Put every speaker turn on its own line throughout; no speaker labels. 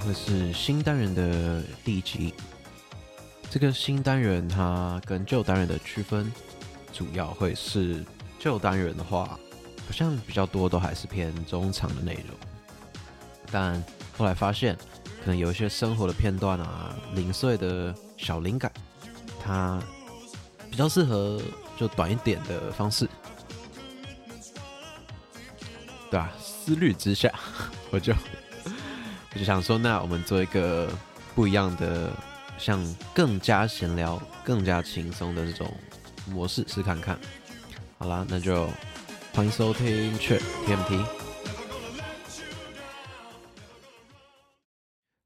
会是新单元的第一集。这个新单元它跟旧单元的区分，主要会是旧单元的话，好像比较多都还是偏中长的内容。但后来发现，可能有一些生活的片段啊，零碎的小灵感，它比较适合就短一点的方式。对啊，思虑之下，我就我就想说，那我们做一个不一样的，像更加闲聊、更加轻松的这种模式试看看。好啦，那就欢迎收听 TMT。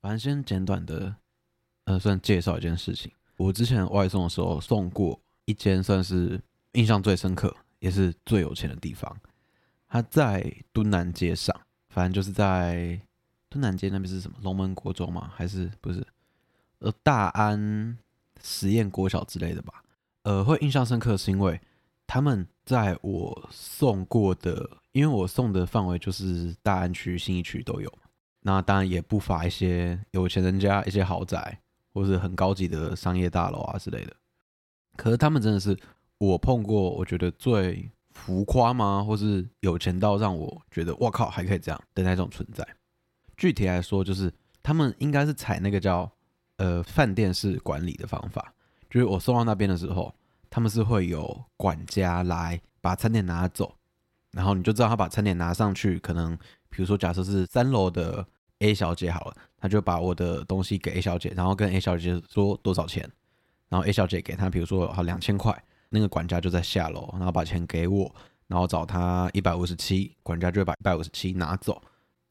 反正先简短的，呃，算介绍一件事情。我之前外送的时候送过一间，算是印象最深刻，也是最有钱的地方。他在敦南街上，反正就是在敦南街那边是什么龙门国中吗？还是不是？呃，大安实验国小之类的吧。呃，会印象深刻是因为他们在我送过的，因为我送的范围就是大安区、信义区都有。那当然也不乏一些有钱人家、一些豪宅，或是很高级的商业大楼啊之类的。可是他们真的是我碰过，我觉得最。浮夸吗？或是有钱到让我觉得“哇靠”还可以这样的那种存在？具体来说，就是他们应该是采那个叫呃饭店式管理的方法，就是我送到那边的时候，他们是会有管家来把餐点拿走，然后你就知道他把餐点拿上去，可能比如说假设是三楼的 A 小姐好了，他就把我的东西给 A 小姐，然后跟 A 小姐说多少钱，然后 A 小姐给他，比如说好两千块。那个管家就在下楼，然后把钱给我，然后找他一百五十七，管家就会把一百五十七拿走，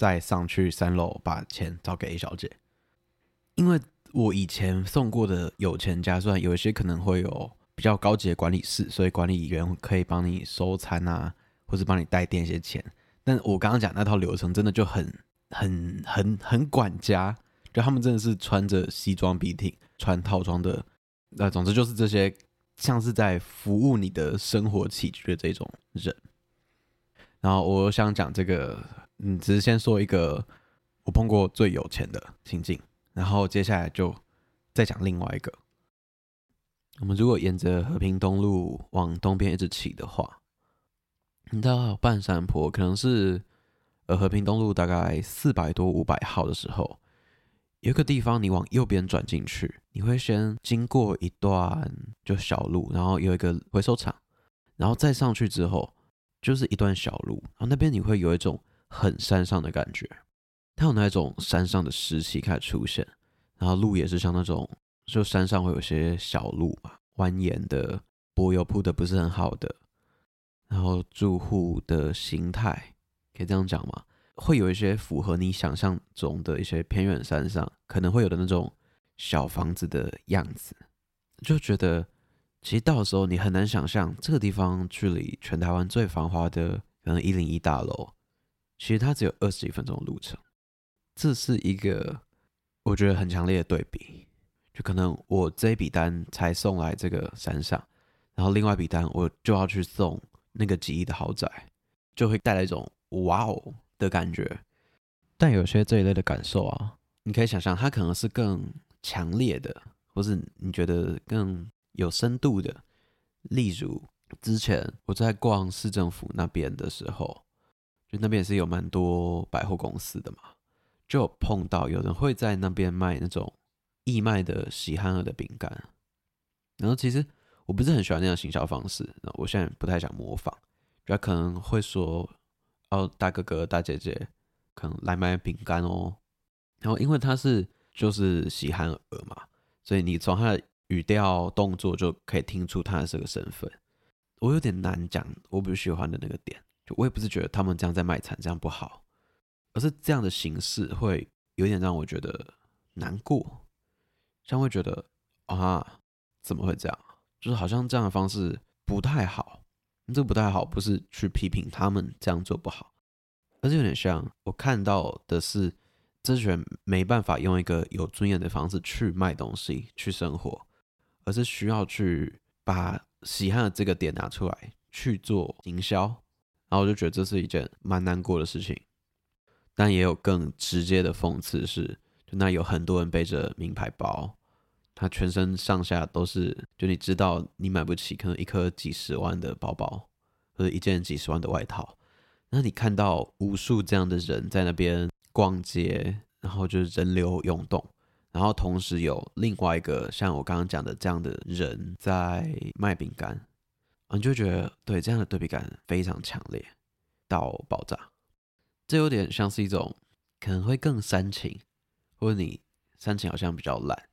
再上去三楼把钱找给 A 小姐。因为我以前送过的有钱家，虽然有一些可能会有比较高级的管理室，所以管理员可以帮你收餐啊，或是帮你代垫一些钱。但我刚刚讲那套流程真的就很、很、很、很管家，就他们真的是穿着西装笔挺，穿套装的，那总之就是这些。像是在服务你的生活起居的这种人，然后我想讲这个，嗯，只是先说一个我碰过最有钱的情境，然后接下来就再讲另外一个。我们如果沿着和平东路往东边一直骑的话，你到半山坡，可能是呃和平东路大概四百多五百号的时候。有一个地方，你往右边转进去，你会先经过一段就小路，然后有一个回收场，然后再上去之后就是一段小路，然后那边你会有一种很山上的感觉，它有那种山上的湿气开始出现，然后路也是像那种就山上会有些小路嘛，蜿蜒的，柏油铺的不是很好的，然后住户的形态可以这样讲吗？会有一些符合你想象中的一些偏远山上可能会有的那种小房子的样子，就觉得其实到时候你很难想象这个地方距离全台湾最繁华的可能一零一大楼，其实它只有二十几分钟的路程。这是一个我觉得很强烈的对比，就可能我这一笔单才送来这个山上，然后另外一笔单我就要去送那个几亿的豪宅，就会带来一种哇哦。的感觉，但有些这一类的感受啊，你可以想象它可能是更强烈的，或是你觉得更有深度的。例如之前我在逛市政府那边的时候，就那边也是有蛮多百货公司的嘛，就有碰到有人会在那边卖那种义卖的喜憨儿的饼干，然后其实我不是很喜欢那样行销方式，那我现在不太想模仿，就可能会说。哦，大哥哥、大姐姐，可能来买饼干哦。然后，因为他是就是喜憨儿嘛，所以你从他的语调、动作就可以听出他的这个身份。我有点难讲我不喜欢的那个点，我也不是觉得他们这样在卖惨，这样不好，而是这样的形式会有点让我觉得难过，像会觉得啊，怎么会这样？就是好像这样的方式不太好。这不太好，不是去批评他们这样做不好，而是有点像我看到的是，这群人没办法用一个有尊严的方式去卖东西、去生活，而是需要去把喜憨的这个点拿出来去做营销，然后我就觉得这是一件蛮难过的事情。但也有更直接的讽刺是，就那有很多人背着名牌包，他全身上下都是，就你知道你买不起，可能一颗几十万的包包，或者一件几十万的外套。那你看到无数这样的人在那边逛街，然后就是人流涌动，然后同时有另外一个像我刚刚讲的这样的人在卖饼干，你就觉得对这样的对比感非常强烈到爆炸。这有点像是一种可能会更煽情，或者你煽情好像比较烂，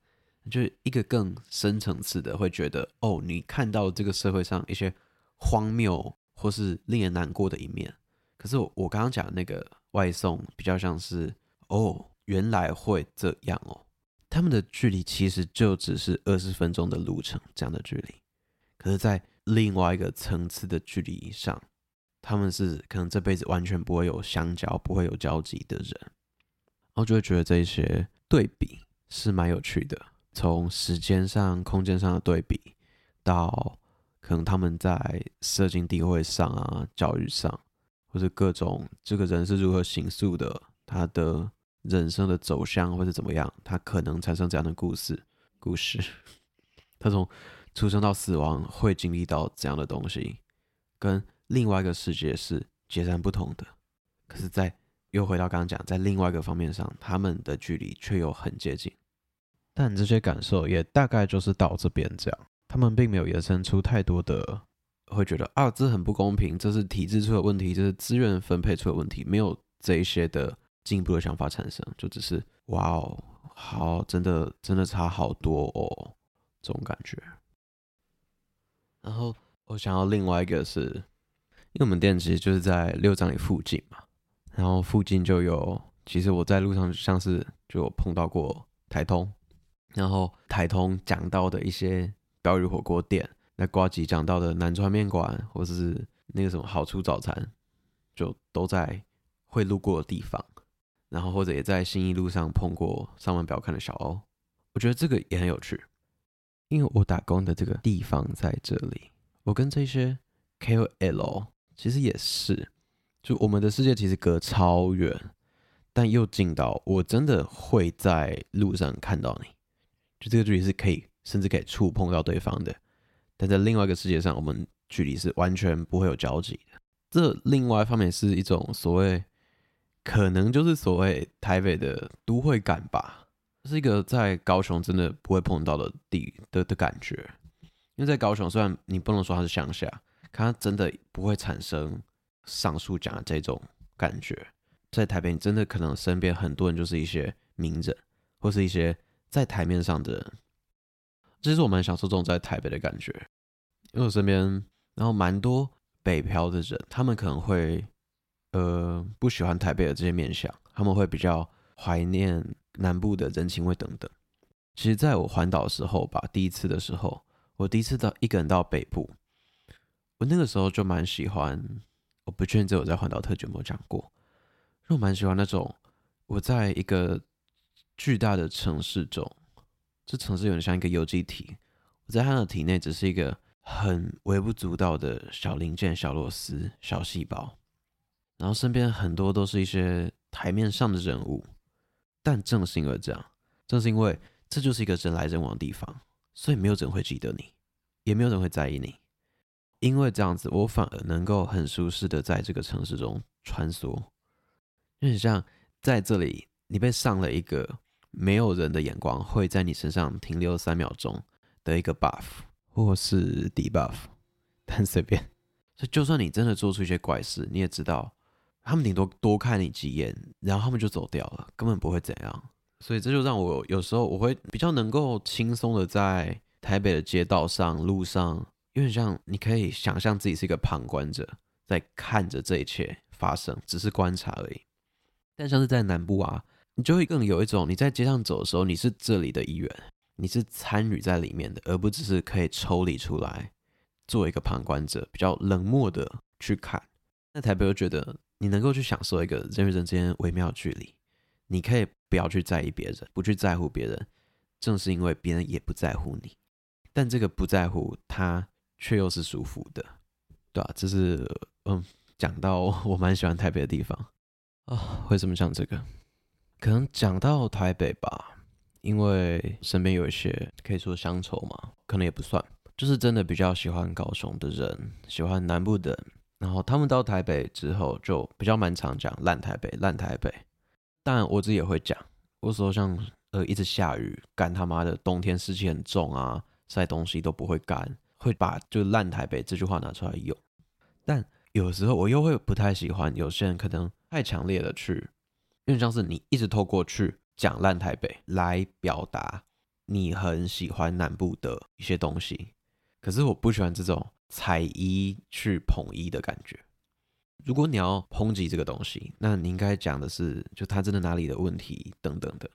就是一个更深层次的会觉得哦，你看到这个社会上一些荒谬或是令人难过的一面。可是我我刚刚讲的那个外送比较像是哦，原来会这样哦，他们的距离其实就只是二十分钟的路程这样的距离，可是，在另外一个层次的距离以上，他们是可能这辈子完全不会有相交、不会有交集的人，然后就会觉得这一些对比是蛮有趣的，从时间上、空间上的对比，到可能他们在社经地位上啊、教育上。或者各种这个人是如何形塑的，他的人生的走向或者怎么样，他可能产生这样的故事。故事，他从出生到死亡会经历到怎样的东西，跟另外一个世界是截然不同的。可是，在又回到刚刚讲，在另外一个方面上，他们的距离却又很接近。但这些感受也大概就是到这边这样，他们并没有延伸出太多的。会觉得啊，这很不公平，这是体制出了问题，这是资源分配出了问题，没有这一些的进一步的想法产生，就只是哇哦，好，真的真的差好多哦，这种感觉。然后我想要另外一个是，因为我们店其实就是在六张犁附近嘛，然后附近就有，其实我在路上像是就有碰到过台通，然后台通讲到的一些标语火锅店。那瓜吉讲到的南川面馆，或是那个什么好处早餐，就都在会路过的地方，然后或者也在新一路上碰过上完表看的小欧，我觉得这个也很有趣，因为我打工的这个地方在这里，我跟这些 KOL 其实也是，就我们的世界其实隔超远，但又近到我真的会在路上看到你，就这个距离是可以甚至可以触碰到对方的。但在另外一个世界上，我们距离是完全不会有交集的。这另外一方面是一种所谓，可能就是所谓台北的都会感吧，是一个在高雄真的不会碰到的地的的感觉。因为在高雄，虽然你不能说它是乡下，可它真的不会产生上述讲的这种感觉。在台北，你真的可能身边很多人就是一些名人，或是一些在台面上的人。其实我蛮享受这种在台北的感觉，因为我身边然后蛮多北漂的人，他们可能会呃不喜欢台北的这些面相，他们会比较怀念南部的人情味等等。其实在我环岛的时候吧，第一次的时候，我第一次到一个人到北部，我那个时候就蛮喜欢，我不确定这我在环岛特辑有没有讲过，就蛮喜欢那种我在一个巨大的城市中。这城市有点像一个有机体，我在它的体内只是一个很微不足道的小零件、小螺丝、小细胞，然后身边很多都是一些台面上的人物，但正是因为这样，正是因为这就是一个人来人往的地方，所以没有人会记得你，也没有人会在意你，因为这样子，我反而能够很舒适的在这个城市中穿梭，就很像在这里，你被上了一个。没有人的眼光会在你身上停留三秒钟的一个 buff 或是 debuff，但随便。所以就算你真的做出一些怪事，你也知道他们顶多多看你几眼，然后他们就走掉了，根本不会怎样。所以这就让我有时候我会比较能够轻松的在台北的街道上、路上，有点像你可以想象自己是一个旁观者，在看着这一切发生，只是观察而已。但像是在南部啊。你就会更有一种，你在街上走的时候，你是这里的一员，你是参与在里面的，而不只是可以抽离出来做一个旁观者，比较冷漠的去看。那台北又觉得你能够去享受一个人与人之间微妙的距离，你可以不要去在意别人，不去在乎别人，正是因为别人也不在乎你，但这个不在乎他却又是舒服的，对吧？这是嗯，讲到 我蛮喜欢台北的地方啊，为什么讲这个？可能讲到台北吧，因为身边有一些可以说乡愁嘛，可能也不算，就是真的比较喜欢高雄的人，喜欢南部的，然后他们到台北之后，就比较蛮常讲烂台北，烂台北。当然我自己也会讲，有时候像呃一直下雨，干他妈的冬天湿气很重啊，晒东西都不会干，会把就烂台北这句话拿出来用，但。有时候我又会不太喜欢，有些人可能太强烈的去，因为像是你一直透过去讲烂台北来表达你很喜欢南部的一些东西，可是我不喜欢这种踩一去捧一的感觉。如果你要抨击这个东西，那你应该讲的是，就他真的哪里的问题等等的。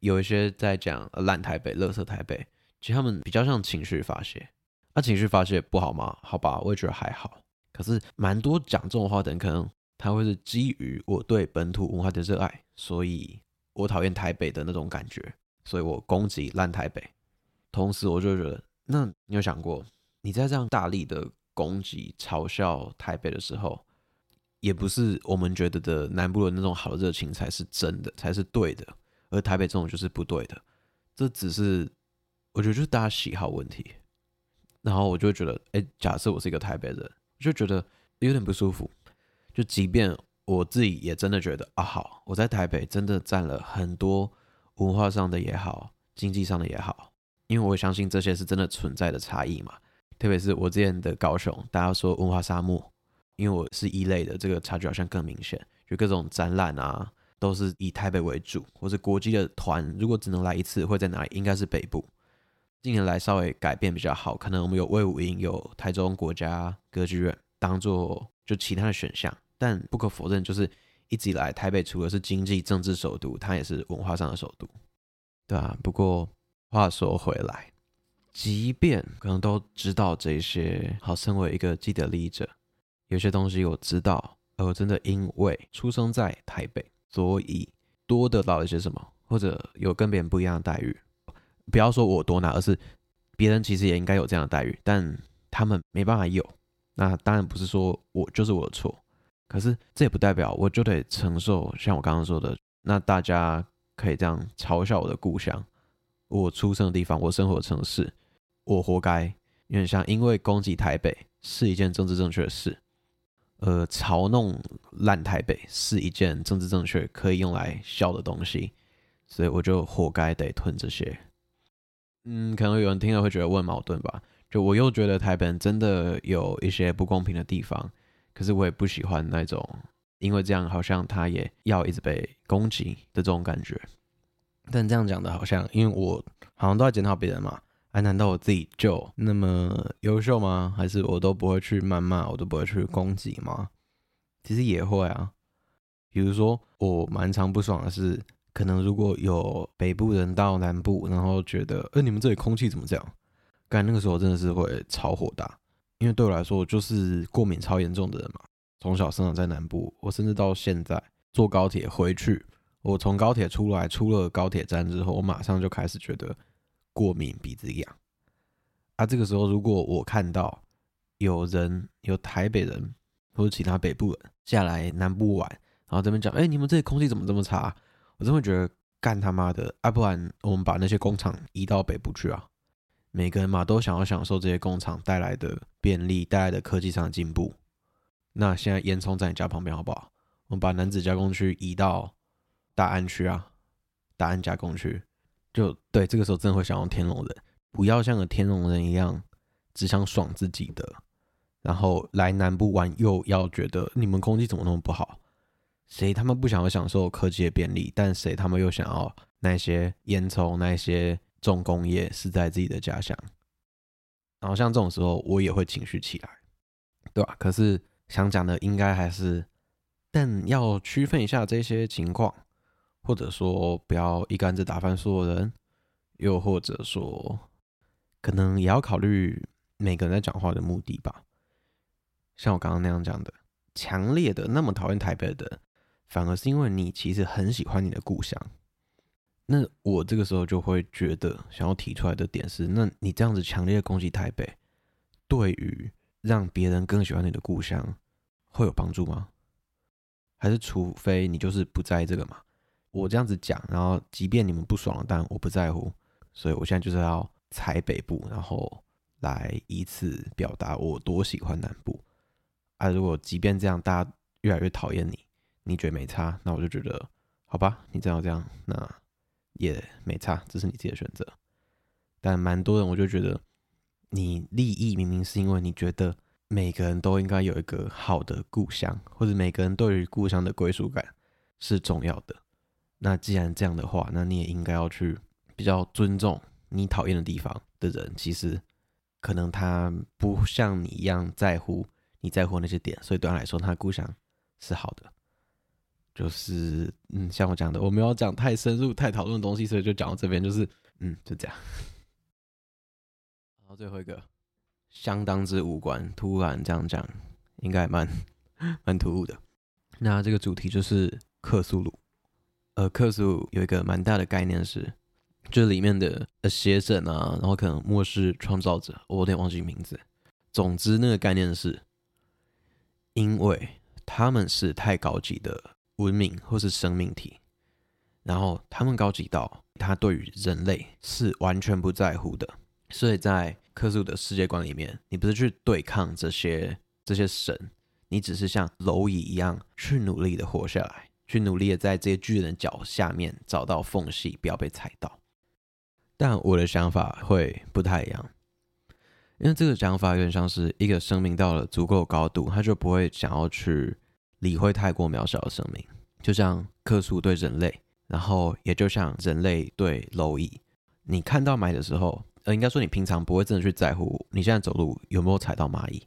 有一些在讲烂台北、垃圾台北，其实他们比较像情绪发泄。那情绪发泄不好吗？好吧，我也觉得还好。可是，蛮多讲这种话的人，可能他会是基于我对本土文化的热爱，所以我讨厌台北的那种感觉，所以我攻击烂台北。同时，我就觉得，那你有想过，你在这样大力的攻击、嘲笑台北的时候，也不是我们觉得的南部的那种好热情才是真的，才是对的，而台北这种就是不对的。这只是我觉得就是大家喜好问题。然后我就觉得，哎，假设我是一个台北人。就觉得有点不舒服，就即便我自己也真的觉得啊，好，我在台北真的占了很多文化上的也好，经济上的也好，因为我相信这些是真的存在的差异嘛。特别是我之前的高雄，大家说文化沙漠，因为我是一类的，这个差距好像更明显。就各种展览啊，都是以台北为主，或者国际的团，如果只能来一次，会在哪里？应该是北部。近年来稍微改变比较好，可能我们有魏武营，有台中国家歌剧院当做就其他的选项，但不可否认，就是一直以来台北除了是经济政治首都，它也是文化上的首都，对啊。不过话说回来，即便可能都知道这些，好，身为一个既得利益者，有些东西我知道，而我真的因为出生在台北，所以多得到了一些什么，或者有跟别人不一样的待遇。不要说我多拿，而是别人其实也应该有这样的待遇，但他们没办法有。那当然不是说我就是我的错，可是这也不代表我就得承受像我刚刚说的，那大家可以这样嘲笑我的故乡，我出生的地方，我生活的城市，我活该。有点像因为攻击台北是一件政治正确的事，呃，嘲弄烂台北是一件政治正确可以用来笑的东西，所以我就活该得吞这些。嗯，可能有人听了会觉得我很矛盾吧？就我又觉得台北真的有一些不公平的地方，可是我也不喜欢那种，因为这样好像他也要一直被攻击的这种感觉。但这样讲的好像，因为我好像都在检讨别人嘛，哎，难道我自己就那么优秀吗？还是我都不会去谩骂，我都不会去攻击吗？其实也会啊，比如说我蛮常不爽的是。可能如果有北部人到南部，然后觉得，哎，你们这里空气怎么这样？刚那个时候真的是会超火大，因为对我来说，我就是过敏超严重的人嘛。从小生长在南部，我甚至到现在坐高铁回去，我从高铁出来，出了高铁站之后，我马上就开始觉得过敏，鼻子痒。啊，这个时候如果我看到有人有台北人或者其他北部人下来南部玩，然后这边讲，哎，你们这里空气怎么这么差？我真会觉得干他妈的，啊，不然我们把那些工厂移到北部去啊！每个人嘛都想要享受这些工厂带来的便利，带来的科技上的进步。那现在烟囱在你家旁边好不好？我们把男子加工区移到大安区啊，大安加工区。就对，这个时候真的会想用天龙人，不要像个天龙人一样只想爽自己的，然后来南部玩又要觉得你们空气怎么那么不好。谁他们不想要享受科技的便利，但谁他们又想要那些烟囱、那些重工业是在自己的家乡？然后像这种时候，我也会情绪起来，对吧？可是想讲的应该还是，但要区分一下这些情况，或者说不要一竿子打翻所有人，又或者说可能也要考虑每个人在讲话的目的吧。像我刚刚那样讲的，强烈的那么讨厌台北的。反而是因为你其实很喜欢你的故乡，那我这个时候就会觉得想要提出来的点是：那你这样子强烈的攻击台北，对于让别人更喜欢你的故乡会有帮助吗？还是除非你就是不在意这个嘛？我这样子讲，然后即便你们不爽，但我不在乎，所以我现在就是要踩北部，然后来以此表达我多喜欢南部。啊，如果即便这样，大家越来越讨厌你，你觉得没差，那我就觉得好吧，你这样这样，那也没差，这是你自己的选择。但蛮多人，我就觉得你利益明明是因为你觉得每个人都应该有一个好的故乡，或者每个人对于故乡的归属感是重要的。那既然这样的话，那你也应该要去比较尊重你讨厌的地方的人。其实可能他不像你一样在乎。你在乎那些点，所以对他来说，他的故乡是好的。就是，嗯，像我讲的，我没有讲太深入、太讨论的东西，所以就讲到这边，就是，嗯，就这样。然 后最后一个，相当之无关，突然这样讲，应该蛮 蛮突兀的。那这个主题就是克苏鲁。呃，克苏鲁有一个蛮大的概念是，这里面的呃邪神啊，然后可能末世创造者，我有点忘记名字。总之，那个概念是。因为他们是太高级的文明或是生命体，然后他们高级到他对于人类是完全不在乎的，所以在克苏鲁的世界观里面，你不是去对抗这些这些神，你只是像蝼蚁一样去努力的活下来，去努力的在这些巨人脚下面找到缝隙，不要被踩到。但我的想法会不太一样。因为这个想法有点像是一个生命到了足够高度，他就不会想要去理会太过渺小的生命，就像克苏对人类，然后也就像人类对蝼蚁。你看到蚂蚁的时候，呃，应该说你平常不会真的去在乎你现在走路有没有踩到蚂蚁，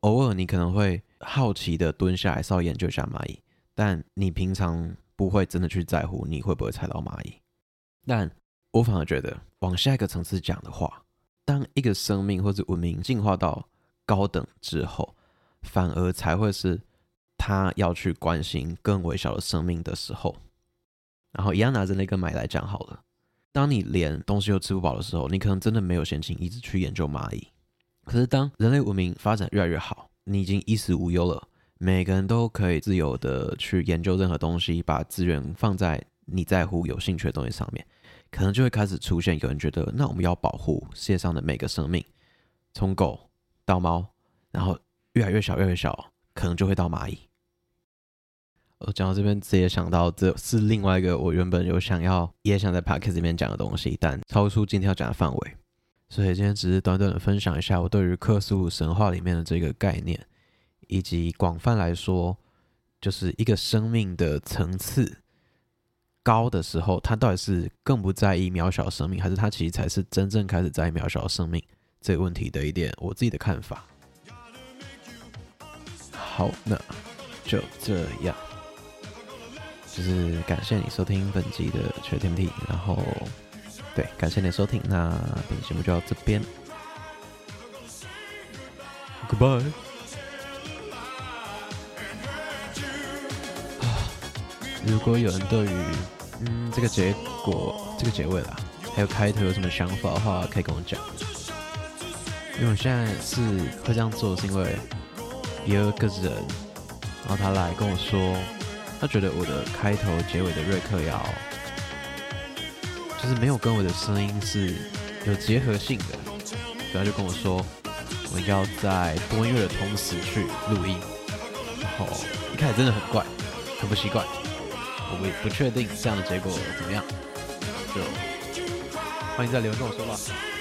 偶尔你可能会好奇的蹲下来稍微研究一下蚂蚁，但你平常不会真的去在乎你会不会踩到蚂蚁。但我反而觉得往下一个层次讲的话。当一个生命或者文明进化到高等之后，反而才会是他要去关心更微小的生命的时候。然后一样拿着那个蚂来讲好了，当你连东西都吃不饱的时候，你可能真的没有闲情一直去研究蚂蚁。可是当人类文明发展越来越好，你已经衣食无忧了，每个人都可以自由的去研究任何东西，把资源放在你在乎、有兴趣的东西上面。可能就会开始出现有人觉得，那我们要保护世界上的每个生命，从狗到猫，然后越来越小，越来越小，可能就会到蚂蚁。我讲到这边，直接想到这是另外一个我原本有想要也想在 podcast 里面讲的东西，但超出今天要讲的范围，所以今天只是短短的分享一下我对于克苏鲁神话里面的这个概念，以及广泛来说，就是一个生命的层次。高的时候，他到底是更不在意渺小生命，还是他其实才是真正开始在意渺小生命这个问题的一点我自己的看法。好，那就这样，就是感谢你收听本集的缺天地，然后对，感谢你收听，那本节目就到这边，Goodbye。如果有人对于嗯这个结果这个结尾啦，还有开头有什么想法的话，可以跟我讲。因为我现在是会这样做，是因为有一个人，然后他来跟我说，他觉得我的开头结尾的瑞克要，就是没有跟我的声音是有结合性的，然后就跟我说，我要在播音乐的同时去录音，然后一开始真的很怪，很不习惯。我也不确定这样的结果怎么样，就欢迎在留言跟我说吧。